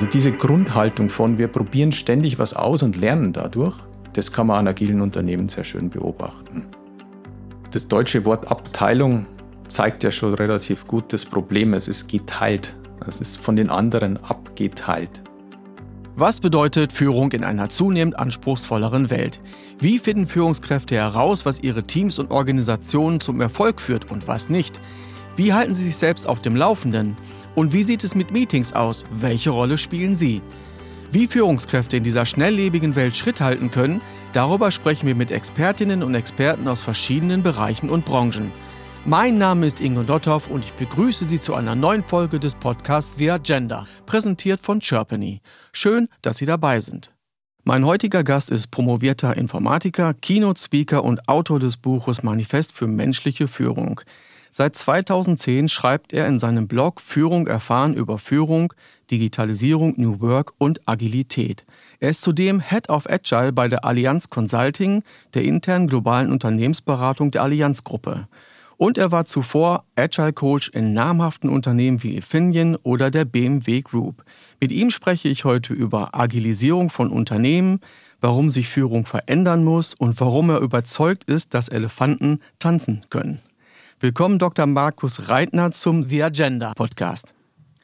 Also diese Grundhaltung von wir probieren ständig was aus und lernen dadurch, das kann man an agilen Unternehmen sehr schön beobachten. Das deutsche Wort Abteilung zeigt ja schon relativ gut das Problem. Es ist geteilt. Es ist von den anderen abgeteilt. Was bedeutet Führung in einer zunehmend anspruchsvolleren Welt? Wie finden Führungskräfte heraus, was ihre Teams und Organisationen zum Erfolg führt und was nicht? Wie halten sie sich selbst auf dem Laufenden? Und wie sieht es mit Meetings aus? Welche Rolle spielen sie? Wie Führungskräfte in dieser schnelllebigen Welt Schritt halten können, darüber sprechen wir mit Expertinnen und Experten aus verschiedenen Bereichen und Branchen. Mein Name ist Ingo Dotthoff und ich begrüße Sie zu einer neuen Folge des Podcasts The Agenda, präsentiert von Chirpany. Schön, dass Sie dabei sind. Mein heutiger Gast ist promovierter Informatiker, Keynote-Speaker und Autor des Buches Manifest für menschliche Führung. Seit 2010 schreibt er in seinem Blog Führung erfahren über Führung, Digitalisierung, New Work und Agilität. Er ist zudem Head of Agile bei der Allianz Consulting, der internen globalen Unternehmensberatung der Allianz-Gruppe. Und er war zuvor Agile Coach in namhaften Unternehmen wie Infineon oder der BMW Group. Mit ihm spreche ich heute über Agilisierung von Unternehmen, warum sich Führung verändern muss und warum er überzeugt ist, dass Elefanten tanzen können. Willkommen, Dr. Markus Reitner, zum The Agenda Podcast.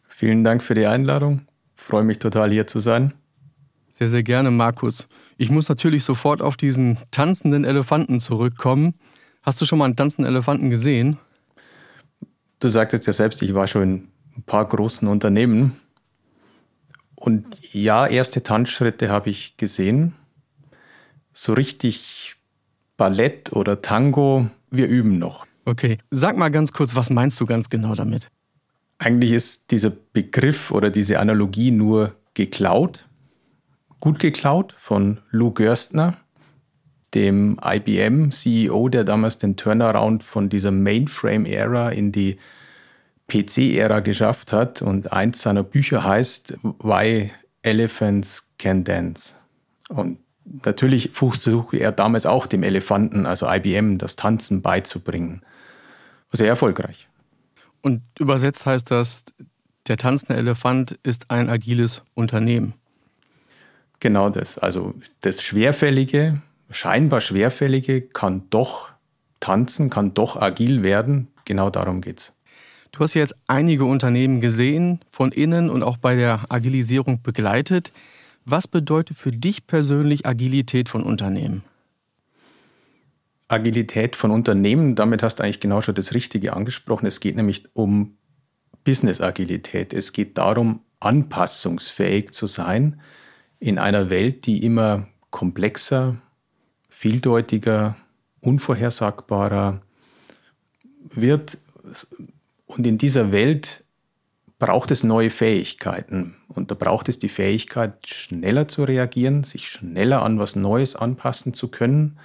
Vielen Dank für die Einladung. Ich freue mich total, hier zu sein. Sehr, sehr gerne, Markus. Ich muss natürlich sofort auf diesen tanzenden Elefanten zurückkommen. Hast du schon mal einen tanzenden Elefanten gesehen? Du sagtest ja selbst, ich war schon in ein paar großen Unternehmen. Und ja, erste Tanzschritte habe ich gesehen. So richtig Ballett oder Tango, wir üben noch. Okay, sag mal ganz kurz, was meinst du ganz genau damit? Eigentlich ist dieser Begriff oder diese Analogie nur geklaut, gut geklaut von Lou Gerstner dem IBM-CEO, der damals den Turnaround von dieser Mainframe-Ära in die PC-Ära geschafft hat. Und eins seiner Bücher heißt Why Elephants Can Dance. Und natürlich versuchte er damals auch dem Elefanten, also IBM, das Tanzen beizubringen. Sehr erfolgreich. Und übersetzt heißt das, der tanzende Elefant ist ein agiles Unternehmen. Genau das. Also das Schwerfällige, scheinbar Schwerfällige kann doch tanzen, kann doch agil werden. Genau darum geht's. Du hast jetzt einige Unternehmen gesehen, von innen und auch bei der Agilisierung begleitet. Was bedeutet für dich persönlich Agilität von Unternehmen? Agilität von Unternehmen, damit hast du eigentlich genau schon das Richtige angesprochen. Es geht nämlich um Business-Agilität. Es geht darum, anpassungsfähig zu sein in einer Welt, die immer komplexer, vieldeutiger, unvorhersagbarer wird. Und in dieser Welt braucht es neue Fähigkeiten. Und da braucht es die Fähigkeit, schneller zu reagieren, sich schneller an was Neues anpassen zu können.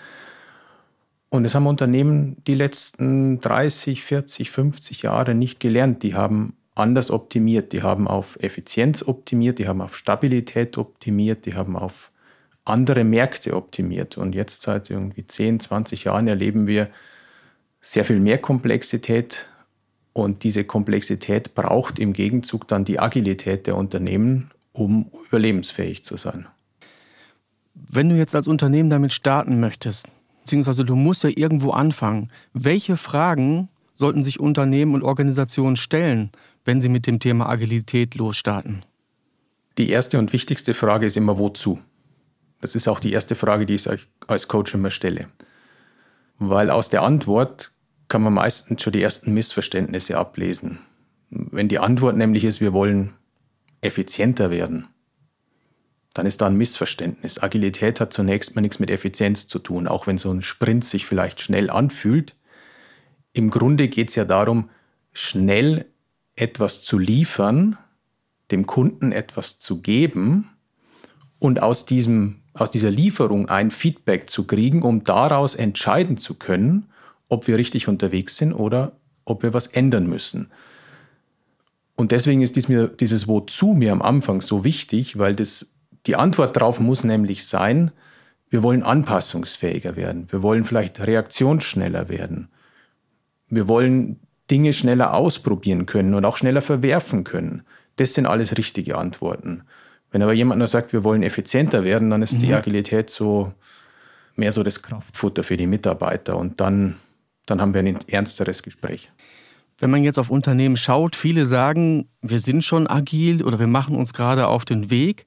Und das haben Unternehmen die letzten 30, 40, 50 Jahre nicht gelernt. Die haben anders optimiert. Die haben auf Effizienz optimiert, die haben auf Stabilität optimiert, die haben auf andere Märkte optimiert. Und jetzt seit irgendwie 10, 20 Jahren erleben wir sehr viel mehr Komplexität. Und diese Komplexität braucht im Gegenzug dann die Agilität der Unternehmen, um überlebensfähig zu sein. Wenn du jetzt als Unternehmen damit starten möchtest, beziehungsweise du musst ja irgendwo anfangen, welche Fragen sollten sich Unternehmen und Organisationen stellen, wenn sie mit dem Thema Agilität losstarten? Die erste und wichtigste Frage ist immer, wozu? Das ist auch die erste Frage, die ich euch als Coach immer stelle. Weil aus der Antwort kann man meistens schon die ersten Missverständnisse ablesen. Wenn die Antwort nämlich ist, wir wollen effizienter werden, dann ist da ein Missverständnis. Agilität hat zunächst mal nichts mit Effizienz zu tun, auch wenn so ein Sprint sich vielleicht schnell anfühlt. Im Grunde geht es ja darum, schnell etwas zu liefern, dem Kunden etwas zu geben und aus diesem aus dieser Lieferung ein Feedback zu kriegen, um daraus entscheiden zu können, ob wir richtig unterwegs sind oder ob wir was ändern müssen. Und deswegen ist dies mir, dieses Wozu mir am Anfang so wichtig, weil das, die Antwort darauf muss nämlich sein, wir wollen anpassungsfähiger werden, wir wollen vielleicht reaktionsschneller werden, wir wollen Dinge schneller ausprobieren können und auch schneller verwerfen können. Das sind alles richtige Antworten. Wenn aber jemand nur sagt, wir wollen effizienter werden, dann ist mhm. die Agilität so mehr so das Kraftfutter für die Mitarbeiter und dann, dann haben wir ein ernsteres Gespräch. Wenn man jetzt auf Unternehmen schaut, viele sagen, wir sind schon agil oder wir machen uns gerade auf den Weg.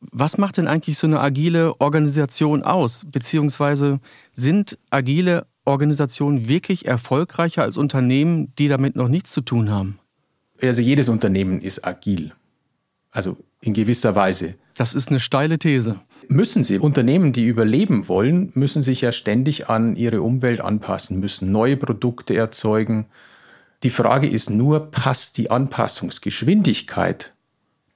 Was macht denn eigentlich so eine agile Organisation aus? Beziehungsweise sind agile Organisationen wirklich erfolgreicher als Unternehmen, die damit noch nichts zu tun haben? Also jedes Unternehmen ist agil. Also in gewisser Weise. Das ist eine steile These. Müssen sie. Unternehmen, die überleben wollen, müssen sich ja ständig an ihre Umwelt anpassen, müssen neue Produkte erzeugen. Die Frage ist nur, passt die Anpassungsgeschwindigkeit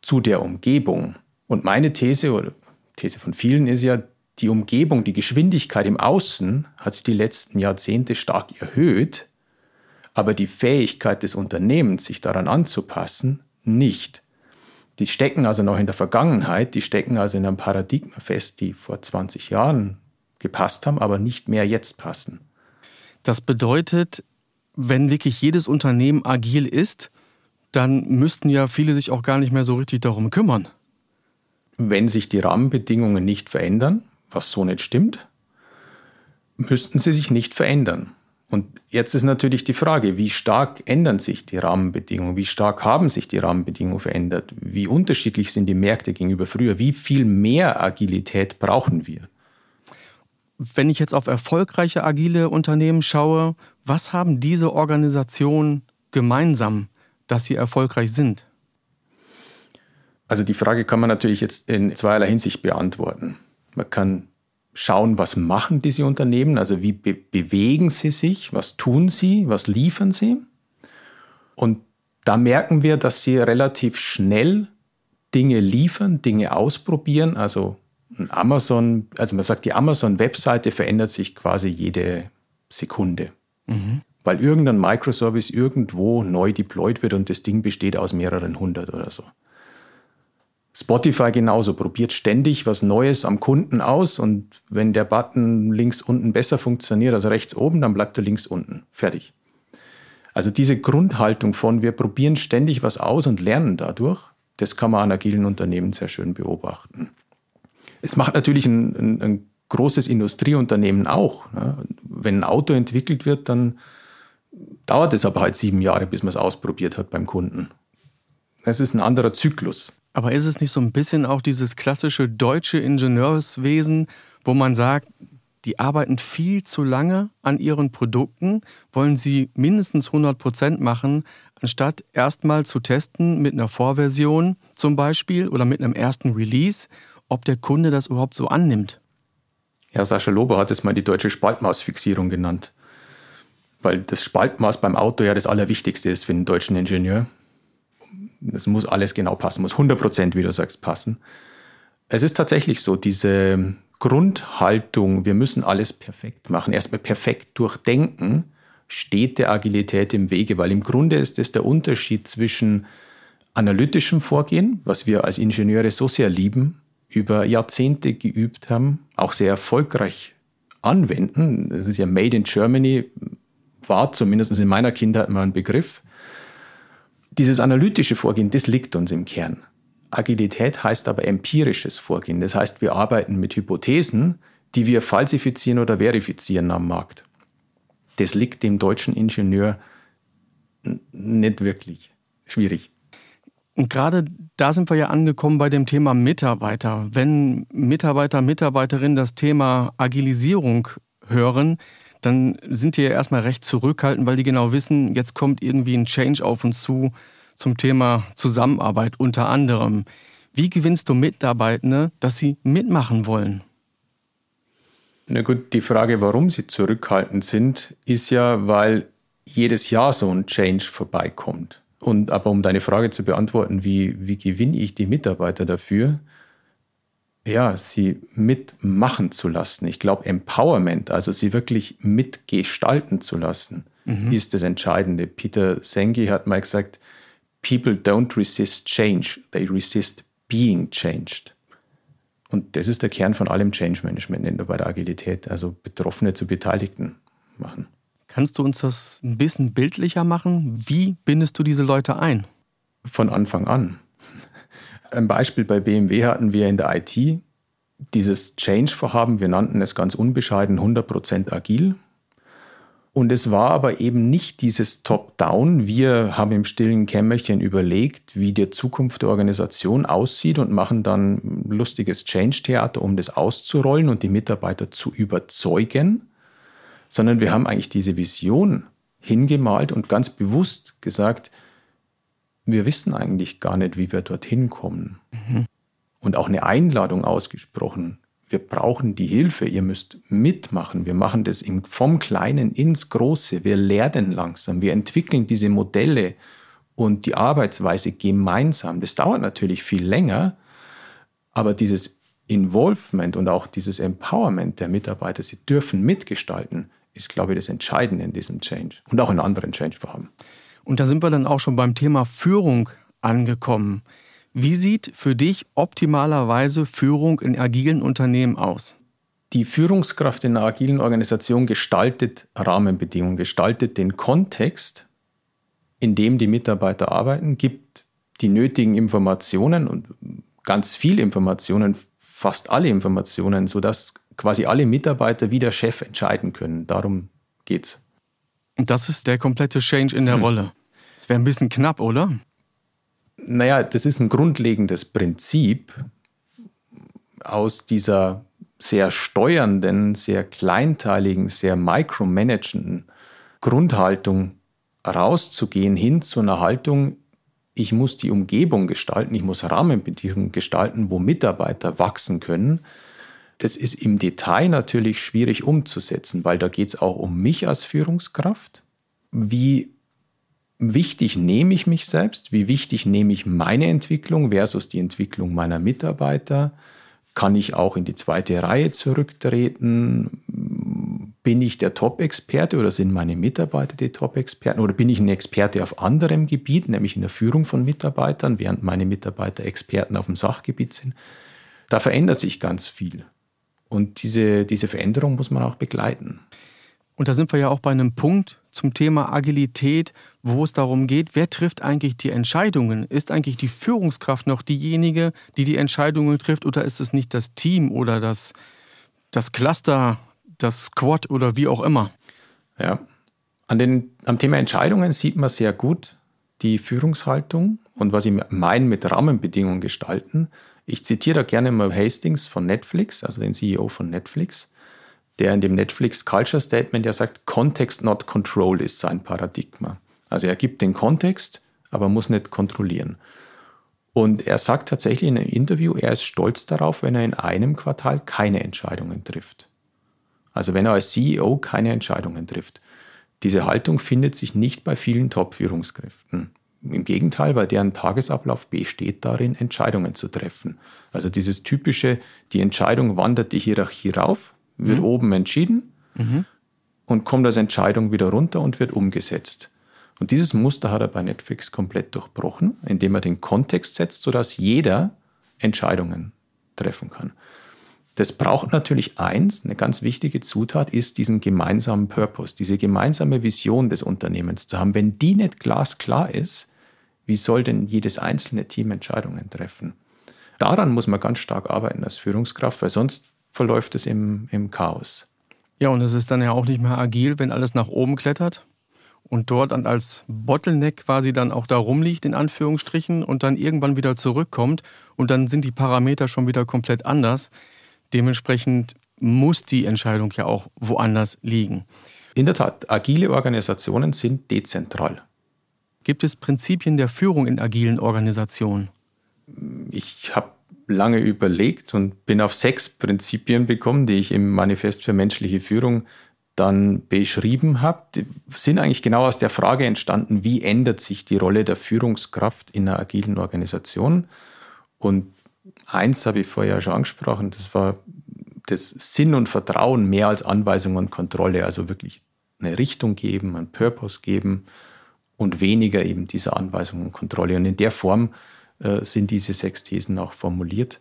zu der Umgebung? Und meine These oder These von vielen ist ja, die Umgebung, die Geschwindigkeit im Außen hat sich die letzten Jahrzehnte stark erhöht, aber die Fähigkeit des Unternehmens, sich daran anzupassen, nicht. Die stecken also noch in der Vergangenheit, die stecken also in einem Paradigma fest, die vor 20 Jahren gepasst haben, aber nicht mehr jetzt passen. Das bedeutet, wenn wirklich jedes Unternehmen agil ist, dann müssten ja viele sich auch gar nicht mehr so richtig darum kümmern. Wenn sich die Rahmenbedingungen nicht verändern, was so nicht stimmt, müssten sie sich nicht verändern. Und jetzt ist natürlich die Frage, wie stark ändern sich die Rahmenbedingungen? Wie stark haben sich die Rahmenbedingungen verändert? Wie unterschiedlich sind die Märkte gegenüber früher? Wie viel mehr Agilität brauchen wir? Wenn ich jetzt auf erfolgreiche agile Unternehmen schaue, was haben diese Organisationen gemeinsam, dass sie erfolgreich sind? Also die Frage kann man natürlich jetzt in zweierlei Hinsicht beantworten. Man kann schauen, was machen diese Unternehmen, also wie be bewegen sie sich, was tun sie, was liefern sie. Und da merken wir, dass sie relativ schnell Dinge liefern, Dinge ausprobieren. Also Amazon, also man sagt, die Amazon-Webseite verändert sich quasi jede Sekunde. Mhm. Weil irgendein Microservice irgendwo neu deployed wird und das Ding besteht aus mehreren hundert oder so. Spotify genauso, probiert ständig was Neues am Kunden aus und wenn der Button links unten besser funktioniert als rechts oben, dann bleibt er links unten. Fertig. Also diese Grundhaltung von wir probieren ständig was aus und lernen dadurch, das kann man an agilen Unternehmen sehr schön beobachten. Es macht natürlich ein, ein, ein großes Industrieunternehmen auch. Ne? Wenn ein Auto entwickelt wird, dann dauert es aber halt sieben Jahre, bis man es ausprobiert hat beim Kunden. Es ist ein anderer Zyklus. Aber ist es nicht so ein bisschen auch dieses klassische deutsche Ingenieurswesen, wo man sagt, die arbeiten viel zu lange an ihren Produkten, wollen sie mindestens 100 Prozent machen, anstatt erstmal zu testen mit einer Vorversion zum Beispiel oder mit einem ersten Release, ob der Kunde das überhaupt so annimmt. Ja, Sascha Lober hat es mal die deutsche Spaltmaßfixierung genannt, weil das Spaltmaß beim Auto ja das Allerwichtigste ist für einen deutschen Ingenieur. Es muss alles genau passen, muss 100 Prozent, wie du sagst, passen. Es ist tatsächlich so, diese Grundhaltung, wir müssen alles perfekt machen, erstmal perfekt durchdenken, steht der Agilität im Wege, weil im Grunde ist es der Unterschied zwischen analytischem Vorgehen, was wir als Ingenieure so sehr lieben, über Jahrzehnte geübt haben, auch sehr erfolgreich anwenden. Das ist ja Made in Germany, war zumindest in meiner Kindheit mal ein Begriff. Dieses analytische Vorgehen, das liegt uns im Kern. Agilität heißt aber empirisches Vorgehen. Das heißt, wir arbeiten mit Hypothesen, die wir falsifizieren oder verifizieren am Markt. Das liegt dem deutschen Ingenieur nicht wirklich. Schwierig. Und gerade da sind wir ja angekommen bei dem Thema Mitarbeiter. Wenn Mitarbeiter, Mitarbeiterinnen das Thema Agilisierung hören, dann sind die ja erstmal recht zurückhaltend, weil die genau wissen, jetzt kommt irgendwie ein Change auf uns zu zum Thema Zusammenarbeit unter anderem. Wie gewinnst du Mitarbeitende, dass sie mitmachen wollen? Na gut, die Frage, warum sie zurückhaltend sind, ist ja, weil jedes Jahr so ein Change vorbeikommt. Und aber um deine Frage zu beantworten, wie, wie gewinne ich die Mitarbeiter dafür? Ja, sie mitmachen zu lassen. Ich glaube, Empowerment, also sie wirklich mitgestalten zu lassen, mhm. ist das Entscheidende. Peter Sengi hat mal gesagt, People don't resist change, they resist being changed. Und das ist der Kern von allem Change Management bei der Agilität, also Betroffene zu Beteiligten machen. Kannst du uns das ein bisschen bildlicher machen? Wie bindest du diese Leute ein? Von Anfang an. Ein Beispiel bei BMW hatten wir in der IT dieses Change-Vorhaben, wir nannten es ganz unbescheiden 100% agil. Und es war aber eben nicht dieses Top-Down. Wir haben im stillen Kämmerchen überlegt, wie die Zukunft der Organisation aussieht und machen dann lustiges Change-Theater, um das auszurollen und die Mitarbeiter zu überzeugen, sondern wir haben eigentlich diese Vision hingemalt und ganz bewusst gesagt, wir wissen eigentlich gar nicht, wie wir dorthin kommen. Mhm. Und auch eine Einladung ausgesprochen wir brauchen die Hilfe, ihr müsst mitmachen. Wir machen das vom Kleinen ins Große. Wir lernen langsam, wir entwickeln diese Modelle und die Arbeitsweise gemeinsam. Das dauert natürlich viel länger, aber dieses Involvement und auch dieses Empowerment der Mitarbeiter, sie dürfen mitgestalten, ist, glaube ich, das Entscheidende in diesem Change und auch in anderen Change-Vorhaben. Und da sind wir dann auch schon beim Thema Führung angekommen. Wie sieht für dich optimalerweise Führung in agilen Unternehmen aus? Die Führungskraft in einer agilen Organisation gestaltet Rahmenbedingungen, gestaltet den Kontext, in dem die Mitarbeiter arbeiten, gibt die nötigen Informationen und ganz viel Informationen, fast alle Informationen, sodass quasi alle Mitarbeiter wie der Chef entscheiden können. Darum geht's. Und das ist der komplette Change in der hm. Rolle. Das wäre ein bisschen knapp, oder? Naja, das ist ein grundlegendes Prinzip aus dieser sehr steuernden, sehr kleinteiligen, sehr micromanagenden Grundhaltung rauszugehen hin zu einer Haltung, ich muss die Umgebung gestalten, ich muss Rahmenbedingungen gestalten, wo Mitarbeiter wachsen können. Das ist im Detail natürlich schwierig umzusetzen, weil da geht es auch um mich als Führungskraft. Wie wichtig nehme ich mich selbst, wie wichtig nehme ich meine Entwicklung versus die Entwicklung meiner Mitarbeiter. Kann ich auch in die zweite Reihe zurücktreten? Bin ich der Top-Experte oder sind meine Mitarbeiter die Top-Experten? Oder bin ich ein Experte auf anderem Gebiet, nämlich in der Führung von Mitarbeitern, während meine Mitarbeiter Experten auf dem Sachgebiet sind? Da verändert sich ganz viel. Und diese, diese Veränderung muss man auch begleiten. Und da sind wir ja auch bei einem Punkt zum Thema Agilität, wo es darum geht, wer trifft eigentlich die Entscheidungen? Ist eigentlich die Führungskraft noch diejenige, die die Entscheidungen trifft, oder ist es nicht das Team oder das, das Cluster, das Squad oder wie auch immer? Ja, an den, am Thema Entscheidungen sieht man sehr gut die Führungshaltung und was ich meine mit Rahmenbedingungen gestalten. Ich zitiere da gerne mal Hastings von Netflix, also den CEO von Netflix der in dem Netflix Culture Statement ja sagt, Context not Control ist sein Paradigma. Also er gibt den Kontext, aber muss nicht kontrollieren. Und er sagt tatsächlich in einem Interview, er ist stolz darauf, wenn er in einem Quartal keine Entscheidungen trifft. Also wenn er als CEO keine Entscheidungen trifft. Diese Haltung findet sich nicht bei vielen Top-Führungskräften. Im Gegenteil, weil deren Tagesablauf besteht darin, Entscheidungen zu treffen. Also dieses typische, die Entscheidung wandert die Hierarchie rauf, wird mhm. oben entschieden mhm. und kommt als Entscheidung wieder runter und wird umgesetzt. Und dieses Muster hat er bei Netflix komplett durchbrochen, indem er den Kontext setzt, sodass jeder Entscheidungen treffen kann. Das braucht natürlich eins, eine ganz wichtige Zutat ist diesen gemeinsamen Purpose, diese gemeinsame Vision des Unternehmens zu haben. Wenn die nicht glasklar ist, wie soll denn jedes einzelne Team Entscheidungen treffen? Daran muss man ganz stark arbeiten als Führungskraft, weil sonst verläuft es im, im Chaos. Ja, und es ist dann ja auch nicht mehr agil, wenn alles nach oben klettert und dort dann als Bottleneck quasi dann auch da rumliegt, in Anführungsstrichen, und dann irgendwann wieder zurückkommt und dann sind die Parameter schon wieder komplett anders. Dementsprechend muss die Entscheidung ja auch woanders liegen. In der Tat, agile Organisationen sind dezentral. Gibt es Prinzipien der Führung in agilen Organisationen? Ich habe lange überlegt und bin auf sechs Prinzipien gekommen, die ich im Manifest für menschliche Führung dann beschrieben habe, die sind eigentlich genau aus der Frage entstanden, wie ändert sich die Rolle der Führungskraft in einer agilen Organisation? Und eins habe ich vorher schon angesprochen, das war das Sinn und Vertrauen mehr als Anweisung und Kontrolle, also wirklich eine Richtung geben, einen Purpose geben und weniger eben diese Anweisung und Kontrolle. Und in der Form äh, sind diese sechs Thesen auch formuliert.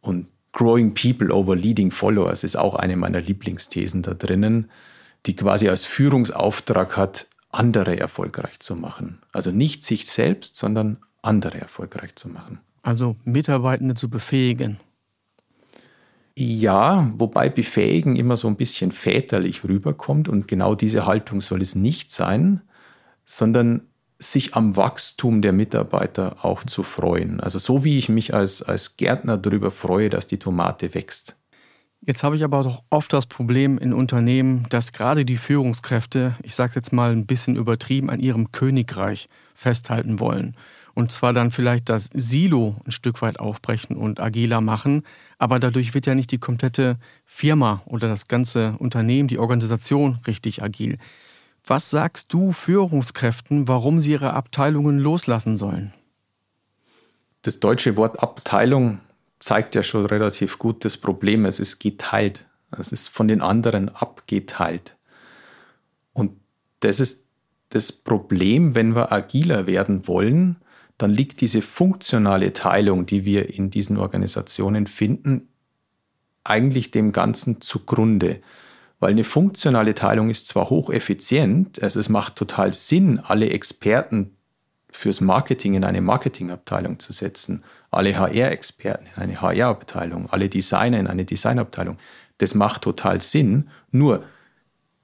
Und Growing People over Leading Followers ist auch eine meiner Lieblingsthesen da drinnen, die quasi als Führungsauftrag hat, andere erfolgreich zu machen. Also nicht sich selbst, sondern andere erfolgreich zu machen. Also Mitarbeitende zu befähigen. Ja, wobei befähigen immer so ein bisschen väterlich rüberkommt und genau diese Haltung soll es nicht sein, sondern sich am Wachstum der Mitarbeiter auch zu freuen. Also so wie ich mich als, als Gärtner darüber freue, dass die Tomate wächst. Jetzt habe ich aber doch oft das Problem in Unternehmen, dass gerade die Führungskräfte, ich sage jetzt mal ein bisschen übertrieben, an ihrem Königreich festhalten wollen. Und zwar dann vielleicht das Silo ein Stück weit aufbrechen und agiler machen. Aber dadurch wird ja nicht die komplette Firma oder das ganze Unternehmen, die Organisation richtig agil. Was sagst du Führungskräften, warum sie ihre Abteilungen loslassen sollen? Das deutsche Wort Abteilung zeigt ja schon relativ gut das Problem. Es ist geteilt. Es ist von den anderen abgeteilt. Und das ist das Problem, wenn wir agiler werden wollen, dann liegt diese funktionale Teilung, die wir in diesen Organisationen finden, eigentlich dem Ganzen zugrunde. Weil eine funktionale Teilung ist zwar hocheffizient, also es macht total Sinn, alle Experten fürs Marketing in eine Marketingabteilung zu setzen, alle HR-Experten in eine HR-Abteilung, alle Designer in eine Designabteilung. Das macht total Sinn. Nur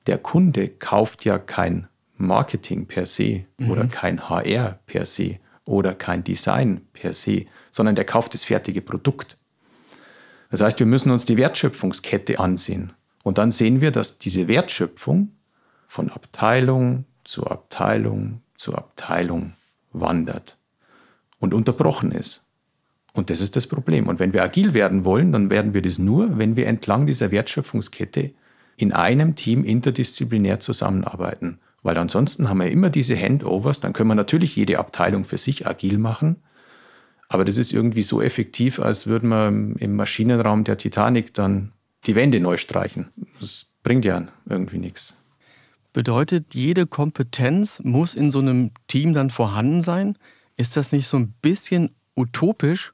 der Kunde kauft ja kein Marketing per se mhm. oder kein HR per se oder kein Design per se, sondern der kauft das fertige Produkt. Das heißt, wir müssen uns die Wertschöpfungskette ansehen. Und dann sehen wir, dass diese Wertschöpfung von Abteilung zu Abteilung zu Abteilung wandert und unterbrochen ist. Und das ist das Problem. Und wenn wir agil werden wollen, dann werden wir das nur, wenn wir entlang dieser Wertschöpfungskette in einem Team interdisziplinär zusammenarbeiten. Weil ansonsten haben wir immer diese Handovers, dann können wir natürlich jede Abteilung für sich agil machen. Aber das ist irgendwie so effektiv, als würden wir im Maschinenraum der Titanic dann die Wände neu streichen. Das bringt ja irgendwie nichts. Bedeutet, jede Kompetenz muss in so einem Team dann vorhanden sein? Ist das nicht so ein bisschen utopisch?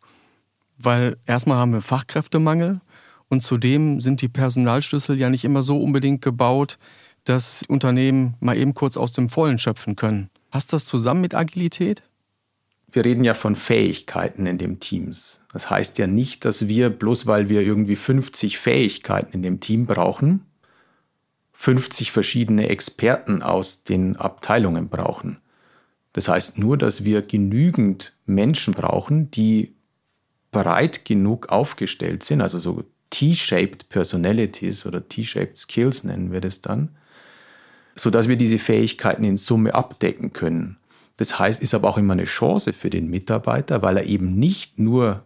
Weil erstmal haben wir Fachkräftemangel und zudem sind die Personalschlüssel ja nicht immer so unbedingt gebaut, dass Unternehmen mal eben kurz aus dem Vollen schöpfen können. Passt das zusammen mit Agilität? Wir reden ja von Fähigkeiten in den Teams. Das heißt ja nicht, dass wir, bloß weil wir irgendwie 50 Fähigkeiten in dem Team brauchen, 50 verschiedene Experten aus den Abteilungen brauchen. Das heißt nur, dass wir genügend Menschen brauchen, die breit genug aufgestellt sind, also so T-shaped Personalities oder T-shaped Skills nennen wir das dann, sodass wir diese Fähigkeiten in Summe abdecken können. Das heißt, ist aber auch immer eine Chance für den Mitarbeiter, weil er eben nicht nur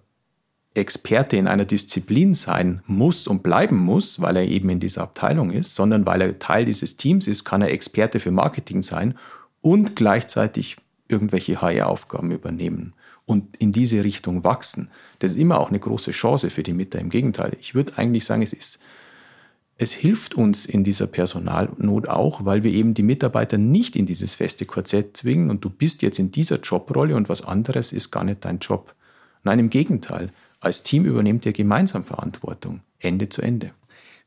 Experte in einer Disziplin sein muss und bleiben muss, weil er eben in dieser Abteilung ist, sondern weil er Teil dieses Teams ist, kann er Experte für Marketing sein und gleichzeitig irgendwelche HR-Aufgaben übernehmen und in diese Richtung wachsen. Das ist immer auch eine große Chance für die Mitarbeiter. Im Gegenteil, ich würde eigentlich sagen, es ist es hilft uns in dieser Personalnot auch, weil wir eben die Mitarbeiter nicht in dieses feste Korsett zwingen und du bist jetzt in dieser Jobrolle und was anderes ist gar nicht dein Job. Nein, im Gegenteil. Als Team übernehmt ihr gemeinsam Verantwortung, Ende zu Ende.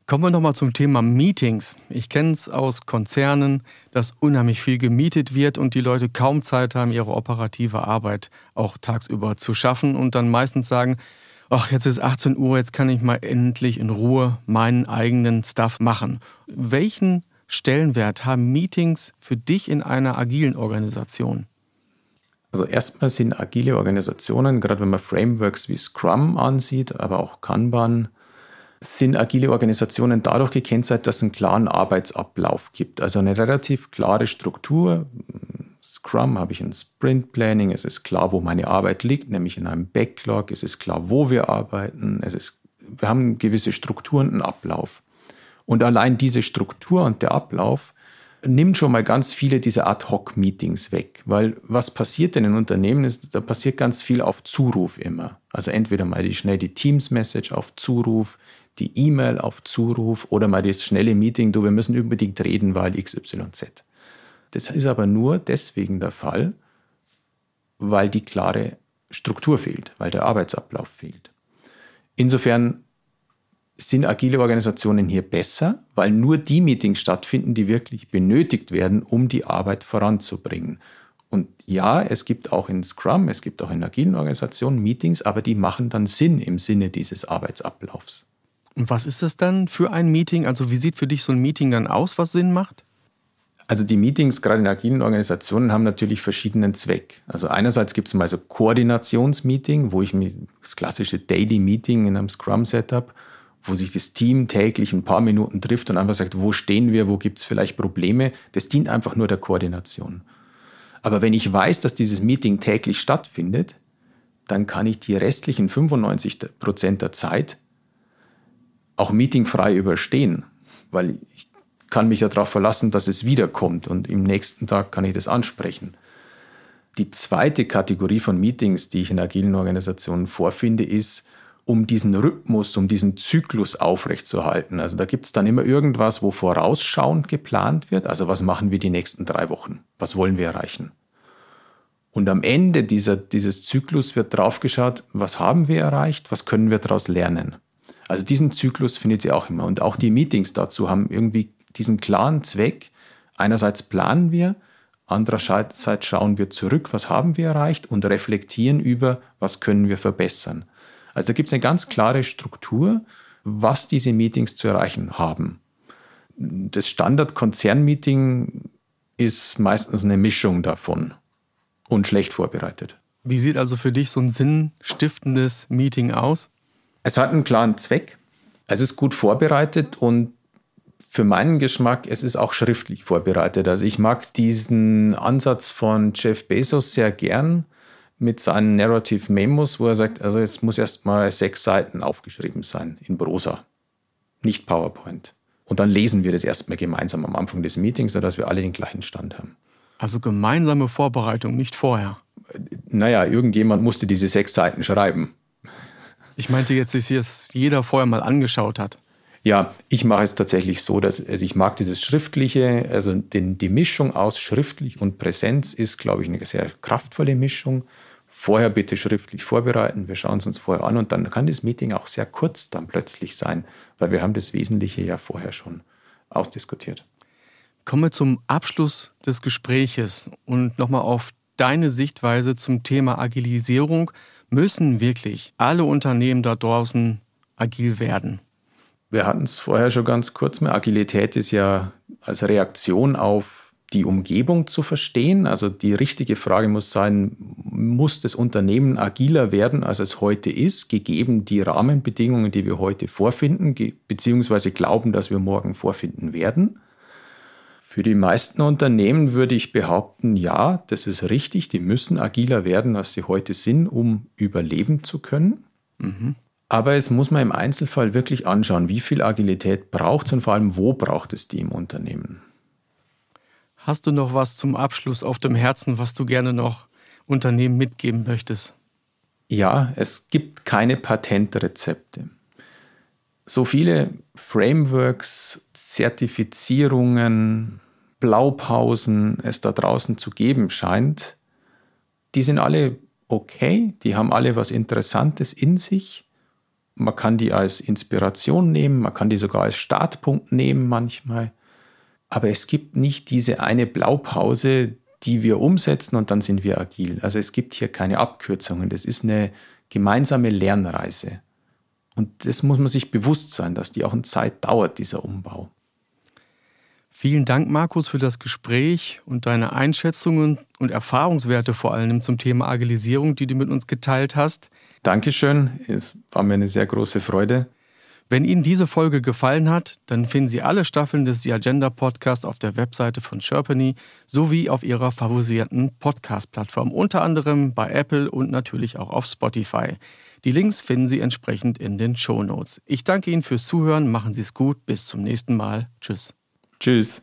Kommen wir nochmal zum Thema Meetings. Ich kenne es aus Konzernen, dass unheimlich viel gemietet wird und die Leute kaum Zeit haben, ihre operative Arbeit auch tagsüber zu schaffen und dann meistens sagen, ach, jetzt ist 18 Uhr, jetzt kann ich mal endlich in Ruhe meinen eigenen Stuff machen. Welchen Stellenwert haben Meetings für dich in einer agilen Organisation? Also erstmal sind agile Organisationen, gerade wenn man Frameworks wie Scrum ansieht, aber auch Kanban, sind agile Organisationen dadurch gekennzeichnet, dass es einen klaren Arbeitsablauf gibt. Also eine relativ klare Struktur, Scrum habe ich ein Sprint Planning, es ist klar, wo meine Arbeit liegt, nämlich in einem Backlog, es ist klar, wo wir arbeiten, es ist, wir haben gewisse Strukturen, einen Ablauf. Und allein diese Struktur und der Ablauf nimmt schon mal ganz viele dieser Ad-Hoc-Meetings weg. Weil was passiert denn in Unternehmen ist, da passiert ganz viel auf Zuruf immer. Also entweder mal die schnell die Teams-Message auf Zuruf, die E-Mail auf Zuruf oder mal das schnelle Meeting, du, wir müssen unbedingt reden, weil XYZ. Das ist aber nur deswegen der Fall, weil die klare Struktur fehlt, weil der Arbeitsablauf fehlt. Insofern sind agile Organisationen hier besser, weil nur die Meetings stattfinden, die wirklich benötigt werden, um die Arbeit voranzubringen. Und ja, es gibt auch in Scrum, es gibt auch in agilen Organisationen Meetings, aber die machen dann Sinn im Sinne dieses Arbeitsablaufs. Und was ist das dann für ein Meeting? Also wie sieht für dich so ein Meeting dann aus, was Sinn macht? Also die Meetings gerade in agilen Organisationen haben natürlich verschiedenen Zweck. Also einerseits gibt es mal so Koordinationsmeeting, wo ich mir das klassische Daily Meeting in einem Scrum-Setup, wo sich das Team täglich ein paar Minuten trifft und einfach sagt, wo stehen wir, wo gibt es vielleicht Probleme. Das dient einfach nur der Koordination. Aber wenn ich weiß, dass dieses Meeting täglich stattfindet, dann kann ich die restlichen 95 Prozent der Zeit auch meetingfrei überstehen, weil ich kann mich ja darauf verlassen, dass es wiederkommt und im nächsten Tag kann ich das ansprechen. Die zweite Kategorie von Meetings, die ich in agilen Organisationen vorfinde, ist, um diesen Rhythmus, um diesen Zyklus aufrechtzuerhalten. Also da gibt es dann immer irgendwas, wo vorausschauend geplant wird. Also was machen wir die nächsten drei Wochen? Was wollen wir erreichen? Und am Ende dieser, dieses Zyklus wird draufgeschaut, was haben wir erreicht, was können wir daraus lernen. Also diesen Zyklus findet sie auch immer. Und auch die Meetings dazu haben irgendwie diesen klaren Zweck. Einerseits planen wir, andererseits schauen wir zurück, was haben wir erreicht und reflektieren über, was können wir verbessern. Also da gibt es eine ganz klare Struktur, was diese Meetings zu erreichen haben. Das Standard-Konzern-Meeting ist meistens eine Mischung davon und schlecht vorbereitet. Wie sieht also für dich so ein sinnstiftendes Meeting aus? Es hat einen klaren Zweck. Es ist gut vorbereitet und für meinen Geschmack, es ist auch schriftlich vorbereitet. Also ich mag diesen Ansatz von Jeff Bezos sehr gern mit seinen Narrative Memos, wo er sagt, also es muss erst mal sechs Seiten aufgeschrieben sein in Prosa, nicht PowerPoint. Und dann lesen wir das erstmal gemeinsam am Anfang des Meetings, sodass wir alle den gleichen Stand haben. Also gemeinsame Vorbereitung, nicht vorher. Naja, irgendjemand musste diese sechs Seiten schreiben. Ich meinte jetzt, dass es jeder vorher mal angeschaut hat. Ja, ich mache es tatsächlich so, dass also ich mag dieses Schriftliche, also den, die Mischung aus schriftlich und Präsenz ist, glaube ich, eine sehr kraftvolle Mischung. Vorher bitte schriftlich vorbereiten, wir schauen es uns vorher an und dann kann das Meeting auch sehr kurz dann plötzlich sein, weil wir haben das Wesentliche ja vorher schon ausdiskutiert. Kommen wir zum Abschluss des Gespräches und nochmal auf deine Sichtweise zum Thema Agilisierung Müssen wirklich alle Unternehmen da draußen agil werden? Wir hatten es vorher schon ganz kurz mal. Agilität ist ja als Reaktion auf die Umgebung zu verstehen. Also die richtige Frage muss sein, muss das Unternehmen agiler werden, als es heute ist, gegeben die Rahmenbedingungen, die wir heute vorfinden, beziehungsweise glauben, dass wir morgen vorfinden werden? Für die meisten Unternehmen würde ich behaupten, ja, das ist richtig. Die müssen agiler werden, als sie heute sind, um überleben zu können. Mhm. Aber es muss man im Einzelfall wirklich anschauen, wie viel Agilität braucht es und vor allem, wo braucht es die im Unternehmen. Hast du noch was zum Abschluss auf dem Herzen, was du gerne noch Unternehmen mitgeben möchtest? Ja, es gibt keine Patentrezepte so viele Frameworks, Zertifizierungen, Blaupausen es da draußen zu geben scheint, die sind alle okay, die haben alle was Interessantes in sich. Man kann die als Inspiration nehmen, man kann die sogar als Startpunkt nehmen manchmal. Aber es gibt nicht diese eine Blaupause, die wir umsetzen und dann sind wir agil. Also es gibt hier keine Abkürzungen. Das ist eine gemeinsame Lernreise. Und das muss man sich bewusst sein, dass die auch eine Zeit dauert, dieser Umbau. Vielen Dank, Markus, für das Gespräch und deine Einschätzungen und Erfahrungswerte vor allem zum Thema Agilisierung, die du mit uns geteilt hast. Dankeschön, es war mir eine sehr große Freude. Wenn Ihnen diese Folge gefallen hat, dann finden Sie alle Staffeln des The Agenda Podcasts auf der Webseite von Sherpany sowie auf Ihrer favorisierten Podcast-Plattform, unter anderem bei Apple und natürlich auch auf Spotify. Die Links finden Sie entsprechend in den Show Notes. Ich danke Ihnen fürs Zuhören, machen Sie es gut, bis zum nächsten Mal. Tschüss. Tschüss.